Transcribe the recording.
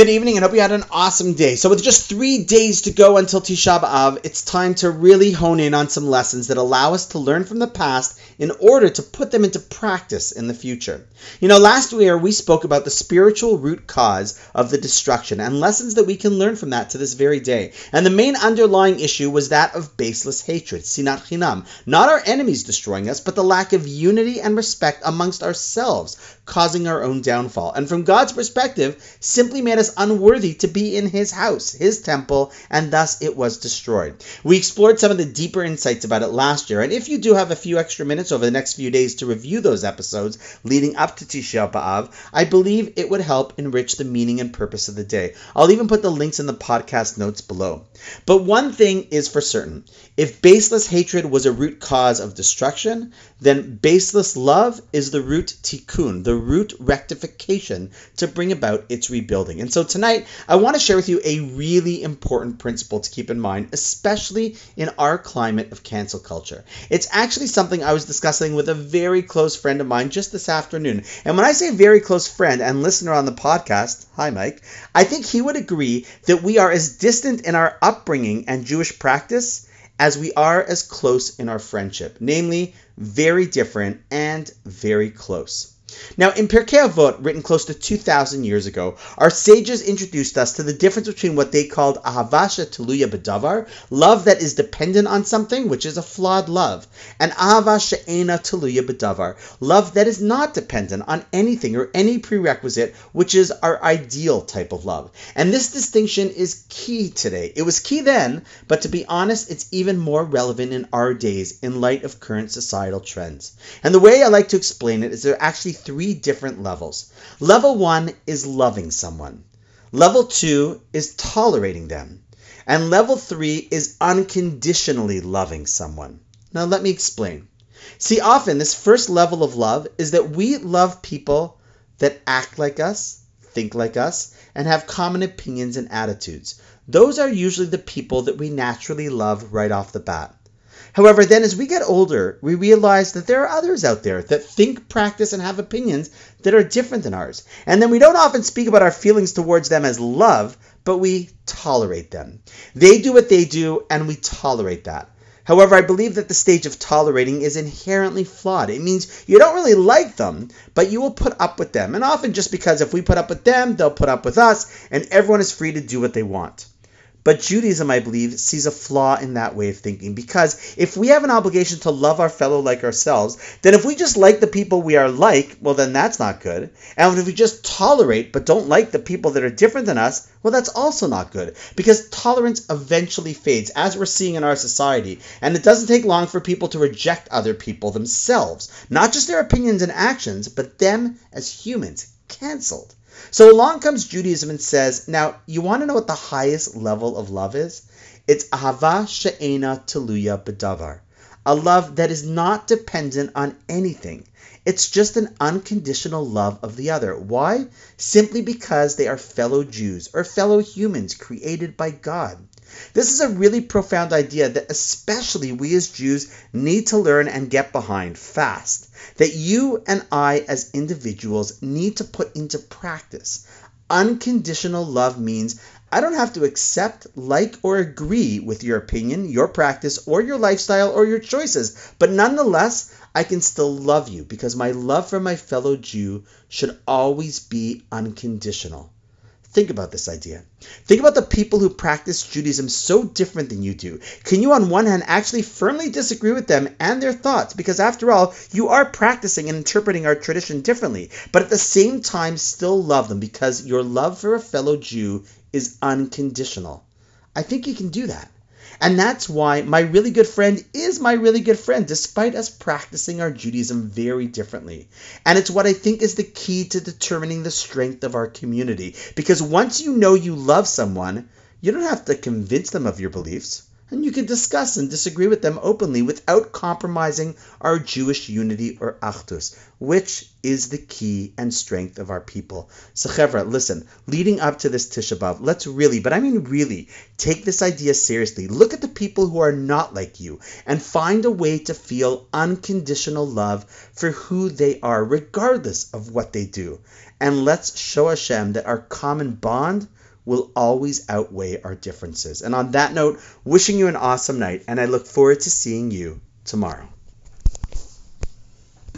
Good evening and hope you had an awesome day. So, with just three days to go until Tisha B'Av, it's time to really hone in on some lessons that allow us to learn from the past in order to put them into practice in the future. You know, last year we spoke about the spiritual root cause of the destruction and lessons that we can learn from that to this very day. And the main underlying issue was that of baseless hatred, sinat chinam. Not our enemies destroying us, but the lack of unity and respect amongst ourselves, causing our own downfall. And from God's perspective, simply made us unworthy to be in his house, his temple, and thus it was destroyed. We explored some of the deeper insights about it last year, and if you do have a few extra minutes over the next few days to review those episodes leading up to Tisha B'Av, I believe it would help enrich the meaning and purpose of the day. I'll even put the links in the podcast notes below. But one thing is for certain if baseless hatred was a root cause of destruction, then baseless love is the root tikkun, the root rectification to bring about its rebuilding. And so tonight, I want to share with you a really important principle to keep in mind, especially in our climate of cancel culture. It's actually something I was discussing with a very close friend of mine just this afternoon. And when I say very close friend and listener on the podcast, hi Mike, I think he would agree that we are as distant in our upbringing and Jewish practice as we are as close in our friendship, namely, very different and very close. Now, in Pirkei Avot, written close to 2,000 years ago, our sages introduced us to the difference between what they called ahava she'teluya bedavar, love that is dependent on something, which is a flawed love, and ahava she'ena teluya bedavar, love that is not dependent on anything or any prerequisite, which is our ideal type of love. And this distinction is key today. It was key then, but to be honest, it's even more relevant in our days in light of current societal trends. And the way I like to explain it is there are actually three different levels. Level one is loving someone, level two is tolerating them, and level three is unconditionally loving someone. Now, let me explain. See, often this first level of love is that we love people that act like us, think like us, and have common opinions and attitudes. Those are usually the people that we naturally love right off the bat. However, then as we get older, we realize that there are others out there that think, practice, and have opinions that are different than ours. And then we don't often speak about our feelings towards them as love, but we tolerate them. They do what they do, and we tolerate that. However, I believe that the stage of tolerating is inherently flawed. It means you don't really like them, but you will put up with them. And often just because if we put up with them, they'll put up with us, and everyone is free to do what they want. But Judaism, I believe, sees a flaw in that way of thinking because if we have an obligation to love our fellow like ourselves, then if we just like the people we are like, well, then that's not good. And if we just tolerate but don't like the people that are different than us, well, that's also not good because tolerance eventually fades, as we're seeing in our society. And it doesn't take long for people to reject other people themselves, not just their opinions and actions, but them as humans, canceled. So along comes Judaism and says, now you want to know what the highest level of love is? It's ahava she'ena teluya bedavar, a love that is not dependent on anything. It's just an unconditional love of the other. Why? Simply because they are fellow Jews or fellow humans created by God. This is a really profound idea that especially we as Jews need to learn and get behind fast. That you and I as individuals need to put into practice. Unconditional love means I don't have to accept, like, or agree with your opinion, your practice, or your lifestyle or your choices, but nonetheless, I can still love you because my love for my fellow Jew should always be unconditional. Think about this idea. Think about the people who practice Judaism so different than you do. Can you, on one hand, actually firmly disagree with them and their thoughts? Because after all, you are practicing and interpreting our tradition differently, but at the same time still love them because your love for a fellow Jew is unconditional. I think you can do that. And that's why my really good friend is my really good friend, despite us practicing our Judaism very differently. And it's what I think is the key to determining the strength of our community. Because once you know you love someone, you don't have to convince them of your beliefs and you can discuss and disagree with them openly without compromising our Jewish unity or achdus, which is the key and strength of our people. So, listen, leading up to this Tisha B'Av, let's really, but I mean really, take this idea seriously. Look at the people who are not like you and find a way to feel unconditional love for who they are, regardless of what they do. and let's show Hashem that our common bond will always outweigh our differences. And on that note, wishing you an awesome night, and I look forward to seeing you tomorrow.